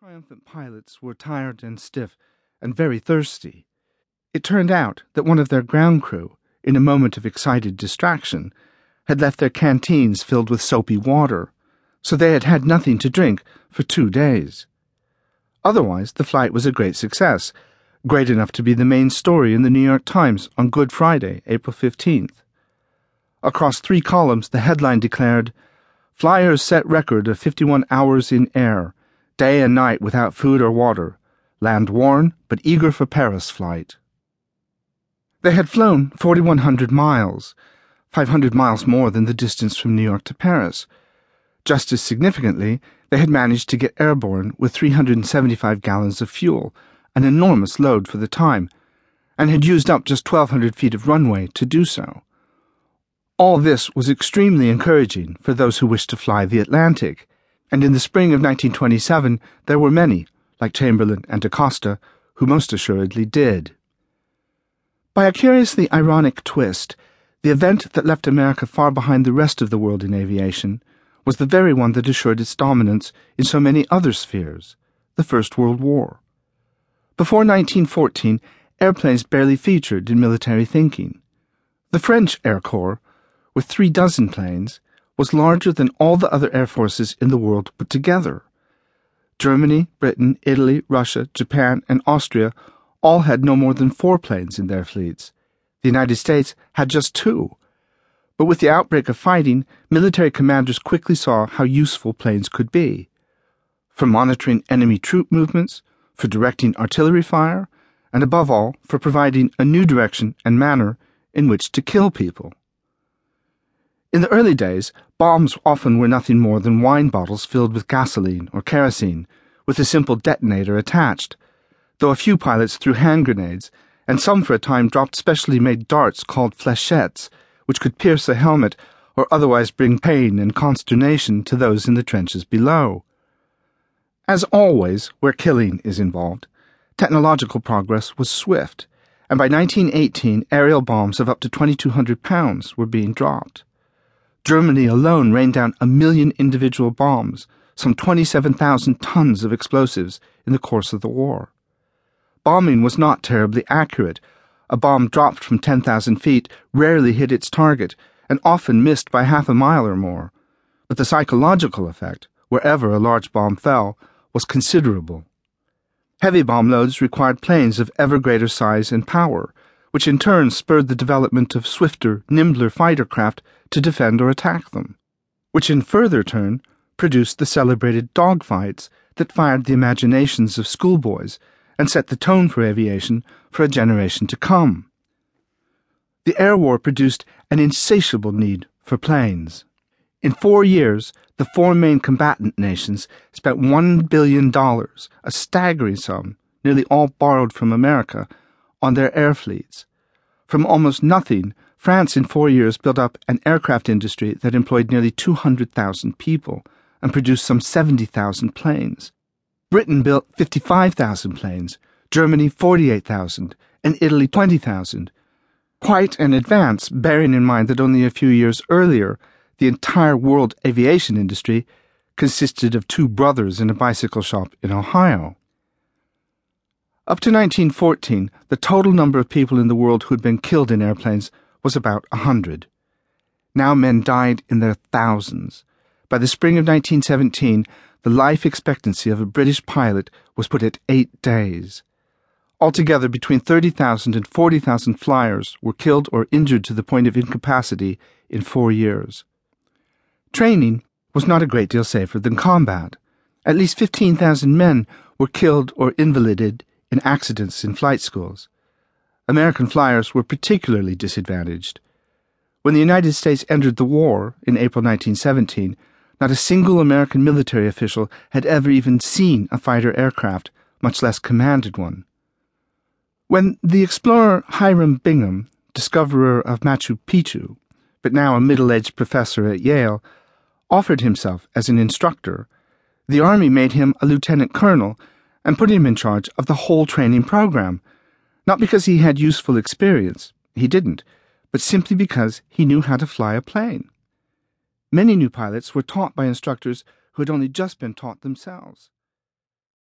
triumphant pilots were tired and stiff and very thirsty. It turned out that one of their ground crew, in a moment of excited distraction, had left their canteens filled with soapy water, so they had had nothing to drink for two days. Otherwise, the flight was a great success, great enough to be the main story in the New York Times on Good Friday, April 15th. Across three columns, the headline declared Flyers set record of 51 hours in air, day and night without food or water, land worn but eager for Paris flight. They had flown 4,100 miles, 500 miles more than the distance from New York to Paris. Just as significantly, they had managed to get airborne with 375 gallons of fuel, an enormous load for the time, and had used up just 1,200 feet of runway to do so. All this was extremely encouraging for those who wished to fly the Atlantic, and in the spring of 1927 there were many, like Chamberlain and Acosta, who most assuredly did. By a curiously ironic twist, the event that left America far behind the rest of the world in aviation was the very one that assured its dominance in so many other spheres the First World War. Before 1914, airplanes barely featured in military thinking. The French Air Corps with three dozen planes, was larger than all the other air forces in the world put together. Germany, Britain, Italy, Russia, Japan, and Austria all had no more than four planes in their fleets. The United States had just two. But with the outbreak of fighting, military commanders quickly saw how useful planes could be. For monitoring enemy troop movements, for directing artillery fire, and above all, for providing a new direction and manner in which to kill people. In the early days, bombs often were nothing more than wine bottles filled with gasoline or kerosene, with a simple detonator attached, though a few pilots threw hand grenades, and some for a time dropped specially made darts called flechettes, which could pierce a helmet or otherwise bring pain and consternation to those in the trenches below. As always, where killing is involved, technological progress was swift, and by 1918 aerial bombs of up to 2,200 pounds were being dropped. Germany alone rained down a million individual bombs, some 27,000 tons of explosives, in the course of the war. Bombing was not terribly accurate. A bomb dropped from 10,000 feet rarely hit its target and often missed by half a mile or more. But the psychological effect, wherever a large bomb fell, was considerable. Heavy bomb loads required planes of ever greater size and power, which in turn spurred the development of swifter, nimbler fighter craft to defend or attack them, which in further turn produced the celebrated dogfights that fired the imaginations of schoolboys and set the tone for aviation for a generation to come. The air war produced an insatiable need for planes. In four years, the four main combatant nations spent $1 billion, a staggering sum, nearly all borrowed from America, on their air fleets. From almost nothing, France in four years built up an aircraft industry that employed nearly 200,000 people and produced some 70,000 planes. Britain built 55,000 planes, Germany 48,000, and Italy 20,000. Quite an advance, bearing in mind that only a few years earlier, the entire world aviation industry consisted of two brothers in a bicycle shop in Ohio. Up to 1914, the total number of people in the world who had been killed in airplanes was about a hundred. Now men died in their thousands. By the spring of 1917, the life expectancy of a British pilot was put at eight days. Altogether, between 30,000 and 40,000 flyers were killed or injured to the point of incapacity in four years. Training was not a great deal safer than combat. At least 15,000 men were killed or invalided in accidents in flight schools. American flyers were particularly disadvantaged. When the United States entered the war in April 1917, not a single American military official had ever even seen a fighter aircraft, much less commanded one. When the explorer Hiram Bingham, discoverer of Machu Picchu, but now a middle aged professor at Yale, offered himself as an instructor, the Army made him a lieutenant colonel and put him in charge of the whole training program, not because he had useful experience, he didn't, but simply because he knew how to fly a plane. Many new pilots were taught by instructors who had only just been taught themselves.